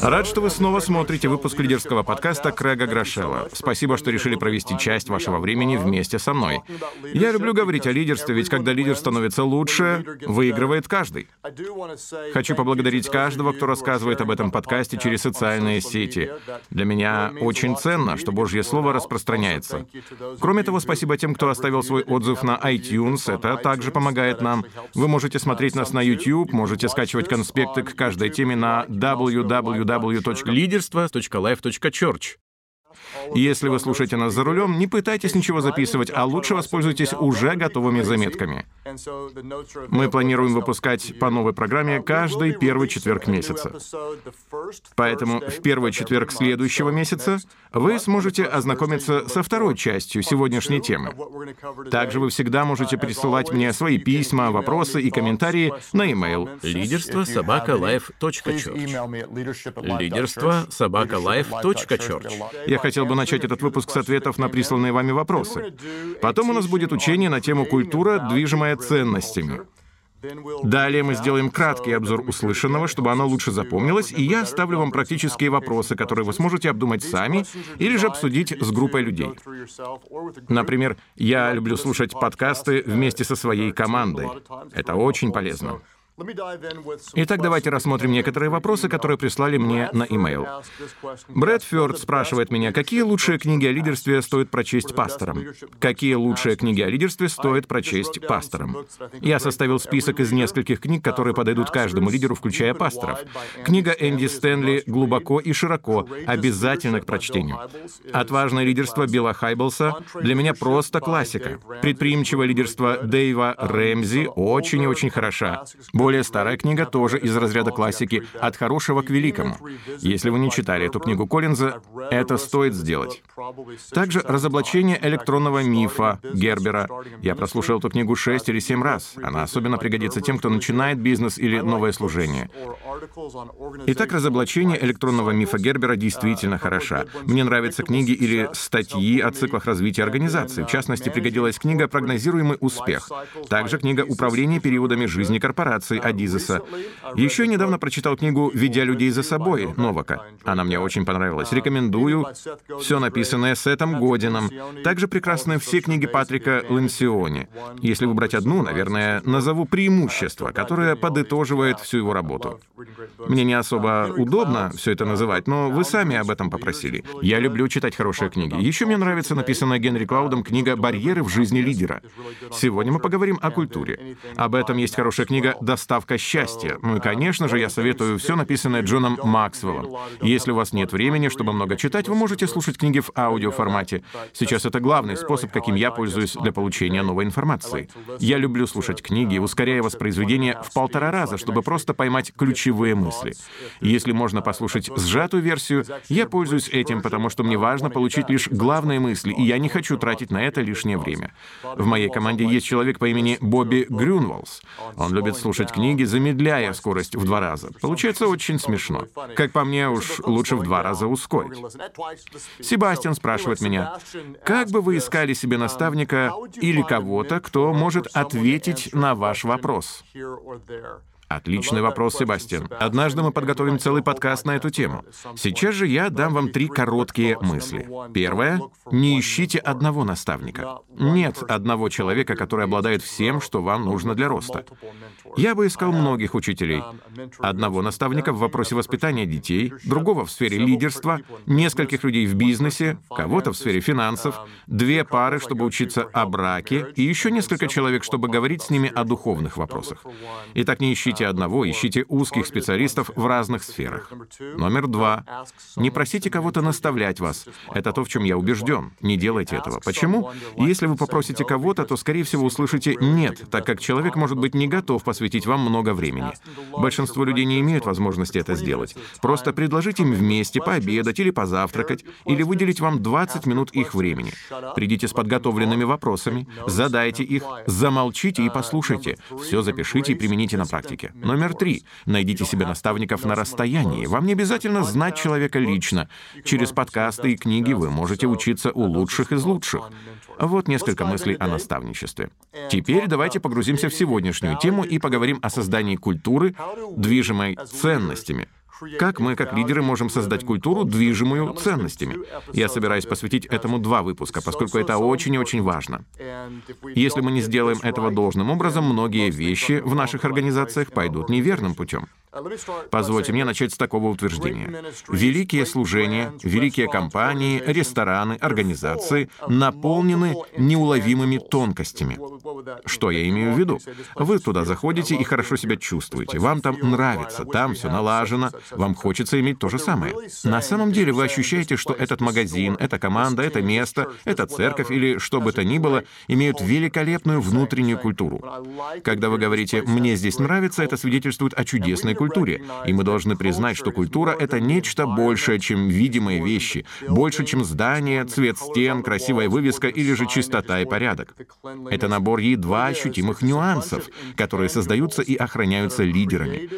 Рад, что вы снова смотрите выпуск лидерского подкаста Крэга Грошева. Спасибо, что решили провести часть вашего времени вместе со мной. Я люблю говорить о лидерстве, ведь когда лидер становится лучше, выигрывает каждый. Хочу поблагодарить каждого, кто рассказывает об этом подкасте через социальные сети. Для меня очень ценно, что Божье Слово распространяется. Кроме того, спасибо тем, кто оставил свой отзыв на iTunes. Это также помогает нам. Вы можете смотреть нас на YouTube, можете скачивать конспекты к каждой теме на www.leaderство.life.church. Если вы слушаете нас за рулем, не пытайтесь ничего записывать, а лучше воспользуйтесь уже готовыми заметками. Мы планируем выпускать по новой программе каждый первый четверг месяца. Поэтому в первый четверг следующего месяца вы сможете ознакомиться со второй частью сегодняшней темы. Также вы всегда можете присылать мне свои письма, вопросы и комментарии на e-mail лидерство собака Лидерство собака Я хотел бы начать этот выпуск с ответов на присланные вами вопросы. Потом у нас будет учение на тему «Культура, движимая ценностями». Далее мы сделаем краткий обзор услышанного, чтобы оно лучше запомнилось, и я оставлю вам практические вопросы, которые вы сможете обдумать сами или же обсудить с группой людей. Например, я люблю слушать подкасты вместе со своей командой. Это очень полезно. Итак, давайте рассмотрим некоторые вопросы, которые прислали мне на e-mail. Брэд Фёрд спрашивает меня, какие лучшие книги о лидерстве стоит прочесть пасторам? Какие лучшие книги о лидерстве стоит прочесть пасторам? Я составил список из нескольких книг, которые подойдут каждому лидеру, включая пасторов. Книга Энди Стэнли «Глубоко и широко» обязательно к прочтению. «Отважное лидерство» Билла Хайблса для меня просто классика. «Предприимчивое лидерство» Дэйва Рэмзи очень и очень хороша. Более старая книга тоже из разряда классики «От хорошего к великому». Если вы не читали эту книгу Коллинза, это стоит сделать. Также «Разоблачение электронного мифа» Гербера. Я прослушал эту книгу шесть или семь раз. Она особенно пригодится тем, кто начинает бизнес или новое служение. Итак, «Разоблачение электронного мифа» Гербера действительно хороша. Мне нравятся книги или статьи о циклах развития организации. В частности, пригодилась книга «Прогнозируемый успех». Также книга «Управление периодами жизни корпорации» Луисы Адизеса. Еще недавно прочитал книгу «Ведя людей за собой» Новака. Она мне очень понравилась. Рекомендую. Все написанное Сетом Годином. Также прекрасны все книги Патрика Ленсиони. Если выбрать одну, наверное, назову «Преимущество», которое подытоживает всю его работу. Мне не особо удобно все это называть, но вы сами об этом попросили. Я люблю читать хорошие книги. Еще мне нравится написанная Генри Клаудом книга «Барьеры в жизни лидера». Сегодня мы поговорим о культуре. Об этом есть хорошая книга доставка счастья. Ну и, конечно же, я советую все написанное Джоном Максвеллом. Если у вас нет времени, чтобы много читать, вы можете слушать книги в аудиоформате. Сейчас это главный способ, каким я пользуюсь для получения новой информации. Я люблю слушать книги, ускоряя воспроизведение в полтора раза, чтобы просто поймать ключевые мысли. Если можно послушать сжатую версию, я пользуюсь этим, потому что мне важно получить лишь главные мысли, и я не хочу тратить на это лишнее время. В моей команде есть человек по имени Бобби Грюнволс. Он любит слушать книги, замедляя скорость в два раза. Получается очень смешно. Как по мне, уж лучше в два раза ускорить. Себастьян спрашивает меня, как бы вы искали себе наставника или кого-то, кто может ответить на ваш вопрос? Отличный вопрос, Себастьян. Однажды мы подготовим целый подкаст на эту тему. Сейчас же я дам вам три короткие мысли. Первое — не ищите одного наставника. Нет одного человека, который обладает всем, что вам нужно для роста. Я бы искал многих учителей. Одного наставника в вопросе воспитания детей, другого в сфере лидерства, нескольких людей в бизнесе, кого-то в сфере финансов, две пары, чтобы учиться о браке, и еще несколько человек, чтобы говорить с ними о духовных вопросах. Итак, не ищите одного, ищите узких специалистов в разных сферах. Номер два. Не просите кого-то наставлять вас. Это то, в чем я убежден. Не делайте этого. Почему? Если вы попросите кого-то, то, скорее всего, услышите «нет», так как человек может быть не готов посвятить вам много времени. Большинство людей не имеют возможности это сделать. Просто предложите им вместе пообедать или позавтракать, или выделить вам 20 минут их времени. Придите с подготовленными вопросами, задайте их, замолчите и послушайте. Все запишите и примените на практике. Номер три. Найдите себе наставников на расстоянии. Вам не обязательно знать человека лично. Через подкасты и книги вы можете учиться у лучших из лучших. Вот несколько мыслей о наставничестве. Теперь давайте погрузимся в сегодняшнюю тему и поговорим о создании культуры, движимой ценностями. Как мы, как лидеры, можем создать культуру, движимую ценностями? Я собираюсь посвятить этому два выпуска, поскольку это очень и очень важно. Если мы не сделаем этого должным образом, многие вещи в наших организациях пойдут неверным путем. Позвольте мне начать с такого утверждения. Великие служения, великие компании, рестораны, организации наполнены неуловимыми тонкостями. Что я имею в виду? Вы туда заходите и хорошо себя чувствуете. Вам там нравится, там все налажено, вам хочется иметь то же самое. На самом деле вы ощущаете, что этот магазин, эта команда, это место, эта церковь или что бы то ни было имеют великолепную внутреннюю культуру. Когда вы говорите «мне здесь нравится», это свидетельствует о чудесной культуре. И мы должны признать, что культура — это нечто большее, чем видимые вещи, больше, чем здание, цвет стен, красивая вывеска или же чистота и порядок. Это набор едва ощутимых нюансов, которые создаются и охраняются лидерами.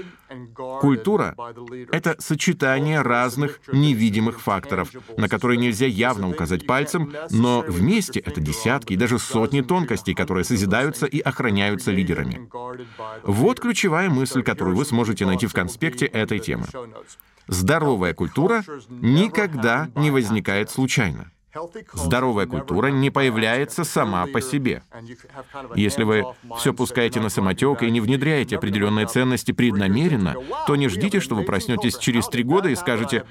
Культура — это сочетание разных невидимых факторов, на которые нельзя явно указать пальцем, но вместе это десятки и даже сотни тонкостей, которые созидаются и охраняются лидерами. Вот ключевая мысль, которую вы сможете найти в конспекте этой темы. Здоровая культура никогда не возникает случайно. Здоровая культура не появляется сама по себе. Если вы все пускаете на самотек и не внедряете определенные ценности преднамеренно, то не ждите, что вы проснетесь через три года и скажете,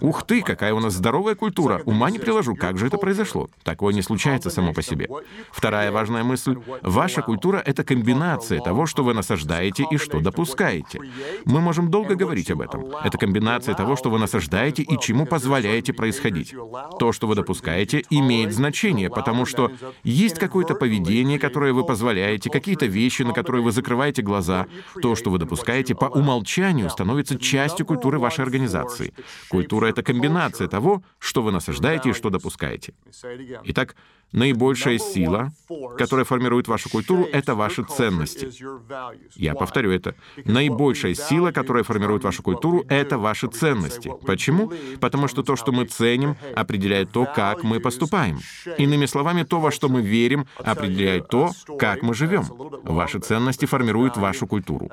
«Ух ты, какая у нас здоровая культура! Ума не приложу, как же это произошло?» Такое не случается само по себе. Вторая важная мысль. Ваша культура — это комбинация того, что вы насаждаете и что допускаете. Мы можем долго говорить об этом. Это комбинация того, что вы насаждаете и чему позволяете происходить. То, что вы допускаете, допускаете, имеет значение, потому что есть какое-то поведение, которое вы позволяете, какие-то вещи, на которые вы закрываете глаза. То, что вы допускаете, по умолчанию становится частью культуры вашей организации. Культура — это комбинация того, что вы насаждаете и что допускаете. Итак, Наибольшая сила, которая формирует вашу культуру, это ваши ценности. Я повторю это. Наибольшая сила, которая формирует вашу культуру, это ваши ценности. Почему? Потому что то, что мы ценим, определяет то, как мы поступаем. Иными словами, то, во что мы верим, определяет то, как мы живем. Ваши ценности формируют вашу культуру.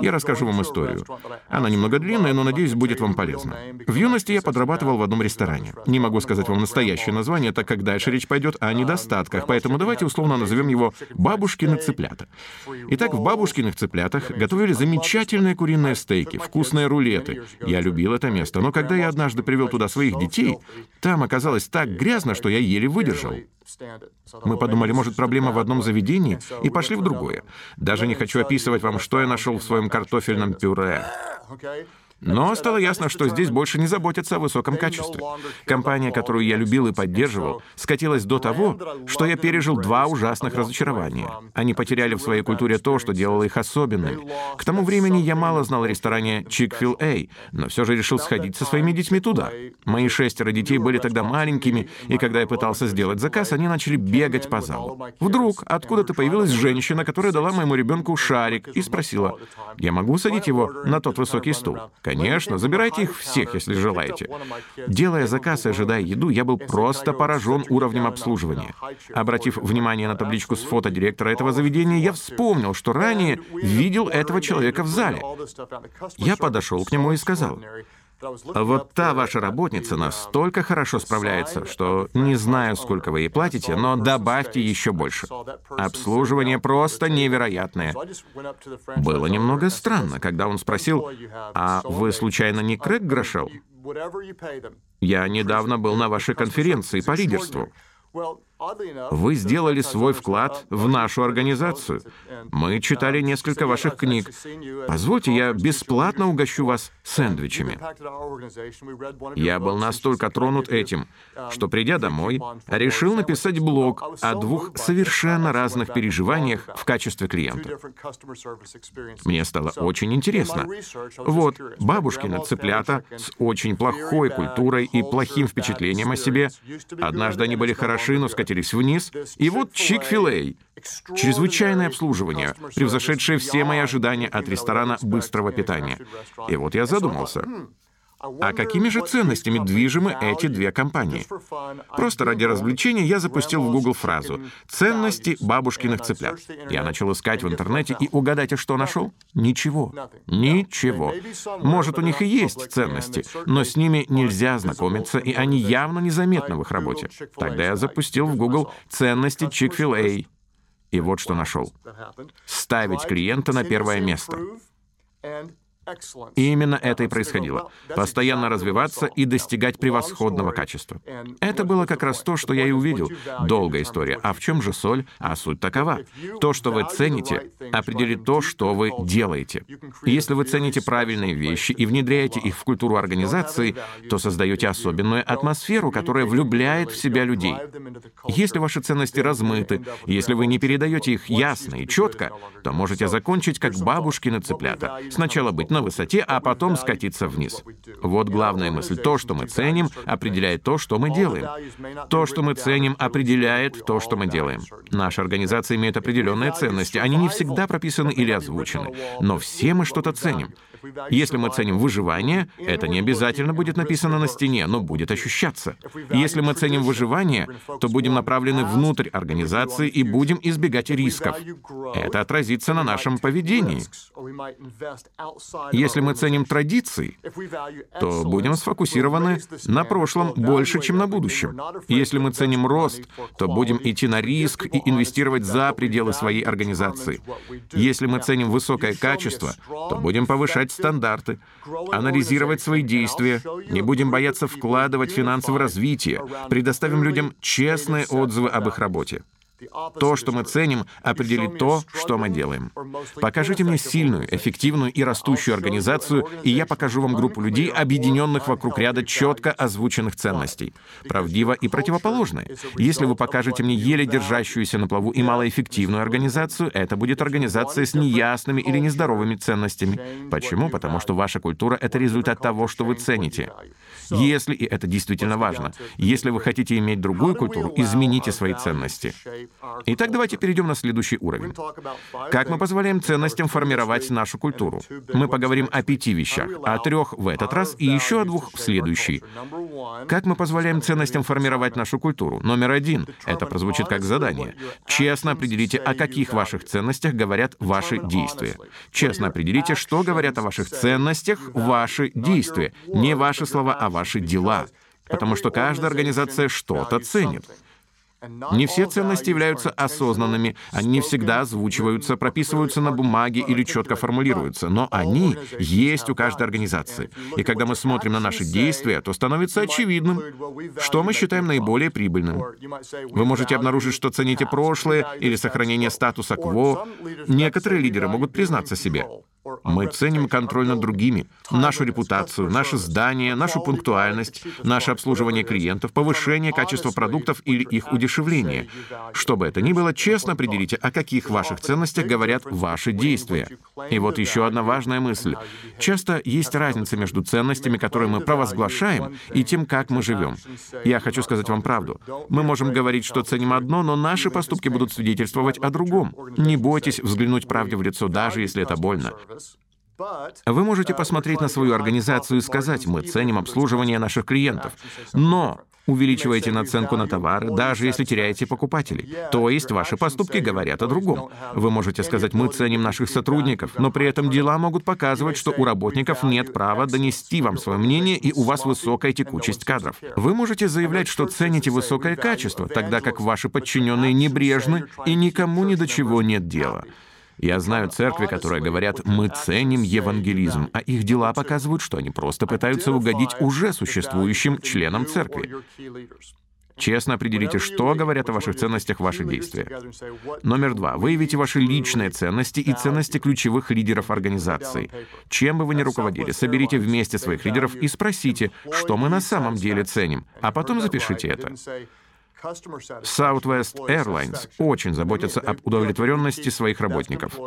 Я расскажу вам историю. Она немного длинная, но, надеюсь, будет вам полезна. В юности я подрабатывал в одном ресторане. Не могу сказать вам настоящее название, так как дальше речь пойдет идет о недостатках, поэтому давайте условно назовем его «бабушкины цыплята». Итак, в «бабушкиных цыплятах» готовили замечательные куриные стейки, вкусные рулеты. Я любил это место, но когда я однажды привел туда своих детей, там оказалось так грязно, что я еле выдержал. Мы подумали, может, проблема в одном заведении, и пошли в другое. Даже не хочу описывать вам, что я нашел в своем картофельном пюре. Но стало ясно, что здесь больше не заботятся о высоком качестве. Компания, которую я любил и поддерживал, скатилась до того, что я пережил два ужасных разочарования. Они потеряли в своей культуре то, что делало их особенными. К тому времени я мало знал ресторане Chick-fil-A, но все же решил сходить со своими детьми туда. Мои шестеро детей были тогда маленькими, и когда я пытался сделать заказ, они начали бегать по залу. Вдруг откуда-то появилась женщина, которая дала моему ребенку шарик и спросила, «Я могу садить его на тот высокий стул?» Конечно, забирайте их всех, если желаете. Делая заказ и ожидая еду, я был просто поражен уровнем обслуживания. Обратив внимание на табличку с фото директора этого заведения, я вспомнил, что ранее видел этого человека в зале. Я подошел к нему и сказал, вот та ваша работница настолько хорошо справляется, что не знаю, сколько вы ей платите, но добавьте еще больше. Обслуживание просто невероятное. Было немного странно, когда он спросил, а вы случайно не Крэг Грошел? Я недавно был на вашей конференции по лидерству. Вы сделали свой вклад в нашу организацию. Мы читали несколько ваших книг. Позвольте, я бесплатно угощу вас сэндвичами. Я был настолько тронут этим, что, придя домой, решил написать блог о двух совершенно разных переживаниях в качестве клиента. Мне стало очень интересно. Вот, бабушкины цыплята с очень плохой культурой и плохим впечатлением о себе. Однажды они были хороши, но скатились вниз. И вот Чик-филей. Чрезвычайное обслуживание, превзошедшее все мои ожидания от ресторана быстрого питания. И вот я задумался. А какими же ценностями движимы эти две компании? Просто ради развлечения я запустил в Google фразу «Ценности бабушкиных цыплят». Я начал искать в интернете и угадайте, что нашел? Ничего. Ничего. Может, у них и есть ценности, но с ними нельзя знакомиться, и они явно незаметны в их работе. Тогда я запустил в Google «Ценности Chick-fil-A». И вот что нашел. Ставить клиента на первое место. И именно это и происходило. Постоянно развиваться и достигать превосходного качества. Это было как раз то, что я и увидел. Долгая история. А в чем же соль? А суть такова. То, что вы цените, определит то, что вы делаете. Если вы цените правильные вещи и внедряете их в культуру организации, то создаете особенную атмосферу, которая влюбляет в себя людей. Если ваши ценности размыты, если вы не передаете их ясно и четко, то можете закончить как бабушкины цыплята. Сначала быть на высоте, а потом скатиться вниз. Вот главная мысль. То, что мы ценим, определяет то, что мы делаем. То, что мы ценим, определяет то, что мы делаем. Наша организация имеет определенные ценности. Они не всегда прописаны или озвучены. Но все мы что-то ценим. Если мы ценим выживание, это не обязательно будет написано на стене, но будет ощущаться. Если мы ценим выживание, то будем направлены внутрь организации и будем избегать рисков. Это отразится на нашем поведении. Если мы ценим традиции, то будем сфокусированы на прошлом больше, чем на будущем. Если мы ценим рост, то будем идти на риск и инвестировать за пределы своей организации. Если мы ценим высокое качество, то будем повышать повышать стандарты, анализировать свои действия, не будем бояться вкладывать финансовое развитие, предоставим людям честные отзывы об их работе. То, что мы ценим, определит то, что мы делаем. Покажите мне сильную, эффективную и растущую организацию, и я покажу вам группу людей, объединенных вокруг ряда четко озвученных ценностей. Правдиво и противоположные. Если вы покажете мне еле держащуюся на плаву и малоэффективную организацию, это будет организация с неясными или нездоровыми ценностями. Почему? Потому что ваша культура — это результат того, что вы цените. Если, и это действительно важно, если вы хотите иметь другую культуру, измените свои ценности. Итак, давайте перейдем на следующий уровень. Как мы позволяем ценностям формировать нашу культуру? Мы поговорим о пяти вещах, о трех в этот раз и еще о двух в следующий. Как мы позволяем ценностям формировать нашу культуру? Номер один. Это прозвучит как задание. Честно определите, о каких ваших ценностях говорят ваши действия. Честно определите, что говорят о ваших ценностях ваши действия. Не ваши слова, а ваши дела. Потому что каждая организация что-то ценит. Не все ценности являются осознанными, они не всегда озвучиваются, прописываются на бумаге или четко формулируются, но они есть у каждой организации. И когда мы смотрим на наши действия, то становится очевидным, что мы считаем наиболее прибыльным. Вы можете обнаружить, что цените прошлое или сохранение статуса кво. Некоторые лидеры могут признаться себе. Мы ценим контроль над другими, нашу репутацию, наше здание, нашу пунктуальность, наше обслуживание клиентов, повышение качества продуктов или их удешевление. Что бы это ни было, честно определите, о каких ваших ценностях говорят ваши действия. И вот еще одна важная мысль. Часто есть разница между ценностями, которые мы провозглашаем, и тем, как мы живем. Я хочу сказать вам правду. Мы можем говорить, что ценим одно, но наши поступки будут свидетельствовать о другом. Не бойтесь взглянуть правде в лицо, даже если это больно. Вы можете посмотреть на свою организацию и сказать, мы ценим обслуживание наших клиентов, но увеличиваете наценку на товары, даже если теряете покупателей. То есть ваши поступки говорят о другом. Вы можете сказать, мы ценим наших сотрудников, но при этом дела могут показывать, что у работников нет права донести вам свое мнение и у вас высокая текучесть кадров. Вы можете заявлять, что цените высокое качество, тогда как ваши подчиненные небрежны и никому ни до чего нет дела. Я знаю церкви, которые говорят, мы ценим евангелизм, а их дела показывают, что они просто пытаются угодить уже существующим членам церкви. Честно определите, что говорят о ваших ценностях ваши действия. Номер два. Выявите ваши личные ценности и ценности ключевых лидеров организации. Чем бы вы ни руководили, соберите вместе своих лидеров и спросите, что мы на самом деле ценим, а потом запишите это. Southwest Airlines очень заботится об удовлетворенности своих работников.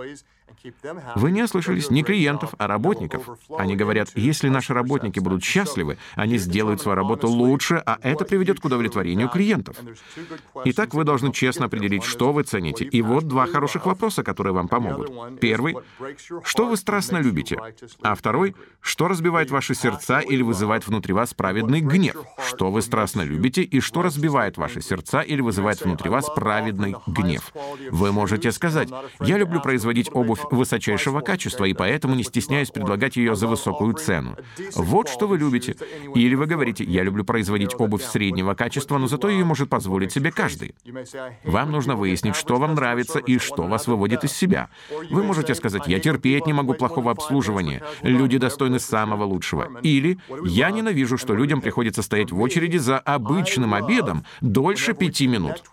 Вы не ослышались не клиентов, а работников. Они говорят, если наши работники будут счастливы, они сделают свою работу лучше, а это приведет к удовлетворению клиентов. Итак, вы должны честно определить, что вы цените. И вот два хороших вопроса, которые вам помогут. Первый — что вы страстно любите? А второй — что разбивает ваши сердца или вызывает внутри вас праведный гнев? Что вы страстно любите и что разбивает ваши сердца или вызывает внутри вас праведный гнев? Вы можете сказать, я люблю производить обувь высочайшего качества, и поэтому не стесняюсь предлагать ее за высокую цену. Вот что вы любите. Или вы говорите, я люблю производить обувь среднего качества, но зато ее может позволить себе каждый. Вам нужно выяснить, что вам нравится и что вас выводит из себя. Вы можете сказать, я терпеть не могу плохого обслуживания, люди достойны самого лучшего. Или я ненавижу, что людям приходится стоять в очереди за обычным обедом дольше пяти минут.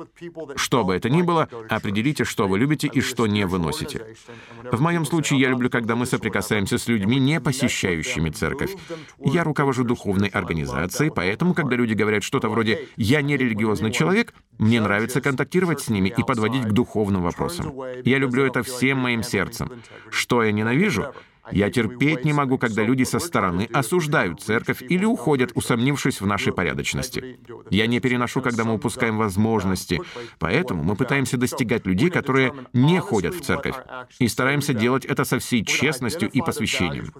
Что бы это ни было, определите, что вы любите и что не выносите. В моем случае я люблю, когда мы соприкасаемся с людьми, не посещающими церковь. Я руковожу духовной организацией, поэтому, когда люди говорят что-то вроде «я не религиозный человек», мне нравится контактировать с ними и подводить к духовным вопросам. Я люблю это всем моим сердцем. Что я ненавижу? Я терпеть не могу, когда люди со стороны осуждают церковь или уходят, усомнившись в нашей порядочности. Я не переношу, когда мы упускаем возможности. Поэтому мы пытаемся достигать людей, которые не ходят в церковь, и стараемся делать это со всей честностью и посвящением.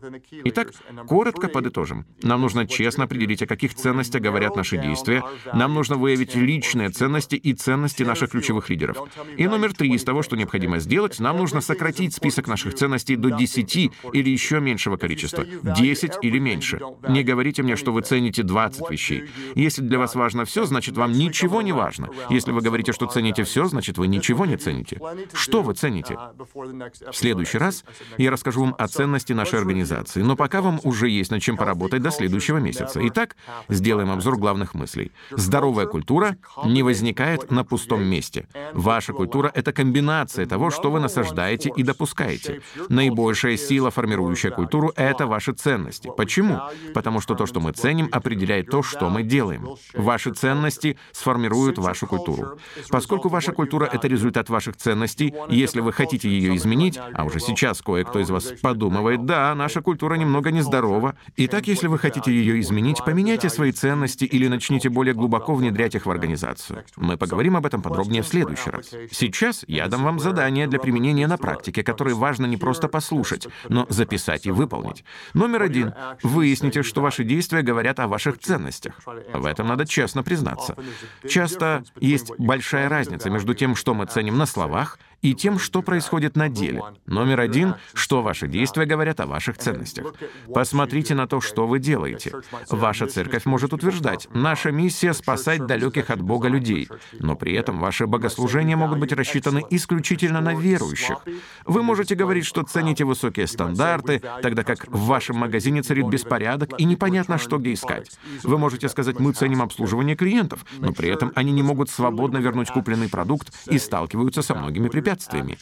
Итак, коротко подытожим. Нам нужно честно определить, о каких ценностях говорят наши действия. Нам нужно выявить личные ценности и ценности наших ключевых лидеров. И номер три из того, что необходимо сделать, нам нужно сократить список наших ценностей до 10 или еще меньшего количества, 10 или меньше. Не говорите мне, что вы цените 20 вещей. Если для вас важно все, значит, вам ничего не важно. Если вы говорите, что цените все, значит, вы ничего не цените. Что вы цените? В следующий раз я расскажу вам о ценности нашей организации, но пока вам уже есть над чем поработать до следующего месяца. Итак, сделаем обзор главных мыслей. Здоровая культура не возникает на пустом месте. Ваша культура — это комбинация того, что вы насаждаете и допускаете. Наибольшая сила формирования формирующая культуру — это ваши ценности. Почему? Потому что то, что мы ценим, определяет то, что мы делаем. Ваши ценности сформируют вашу культуру. Поскольку ваша культура — это результат ваших ценностей, если вы хотите ее изменить, а уже сейчас кое-кто из вас подумывает, да, наша культура немного нездорова, итак, если вы хотите ее изменить, поменяйте свои ценности или начните более глубоко внедрять их в организацию. Мы поговорим об этом подробнее в следующий раз. Сейчас я дам вам задание для применения на практике, которые важно не просто послушать, но записать и выполнить. Номер один. Выясните, что ваши действия говорят о ваших ценностях. В этом надо честно признаться. Часто есть большая разница между тем, что мы ценим на словах, и тем, что происходит на деле. Номер один — что ваши действия говорят о ваших ценностях. Посмотрите на то, что вы делаете. Ваша церковь может утверждать, наша миссия — спасать далеких от Бога людей, но при этом ваши богослужения могут быть рассчитаны исключительно на верующих. Вы можете говорить, что цените высокие стандарты, тогда как в вашем магазине царит беспорядок и непонятно, что где искать. Вы можете сказать, мы ценим обслуживание клиентов, но при этом они не могут свободно вернуть купленный продукт и сталкиваются со многими препятствиями препятствиями.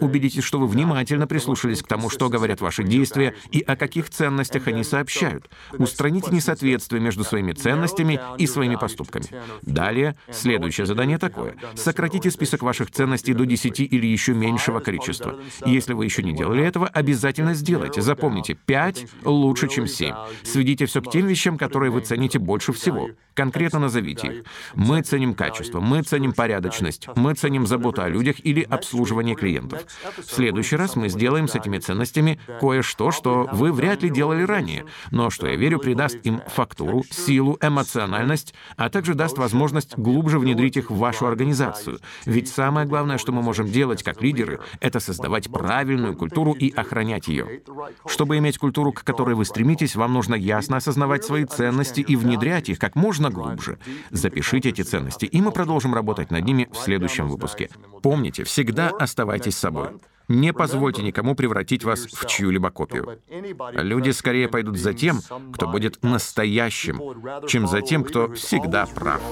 Убедитесь, что вы внимательно прислушались к тому, что говорят ваши действия и о каких ценностях они сообщают. Устраните несоответствие между своими ценностями и своими поступками. Далее, следующее задание такое. Сократите список ваших ценностей до 10 или еще меньшего количества. Если вы еще не делали этого, обязательно сделайте. Запомните, 5 лучше, чем 7. Сведите все к тем вещам, которые вы цените больше всего. Конкретно назовите их. Мы ценим качество, мы ценим порядочность, мы ценим заботу о людях или обслуживание клиентов. В следующий раз мы сделаем с этими ценностями кое-что, что вы вряд ли делали ранее, но что, я верю, придаст им фактуру, силу, эмоциональность, а также даст возможность глубже внедрить их в вашу организацию. Ведь самое главное, что мы можем делать как лидеры, это создавать правильную культуру и охранять ее. Чтобы иметь культуру, к которой вы стремитесь, вам нужно ясно осознавать свои ценности и внедрять их как можно глубже. Запишите эти ценности, и мы продолжим работать над ними в следующем выпуске. Помните, всегда оставайтесь собой. Не позвольте никому превратить вас в чью-либо копию. Люди скорее пойдут за тем, кто будет настоящим, чем за тем, кто всегда прав.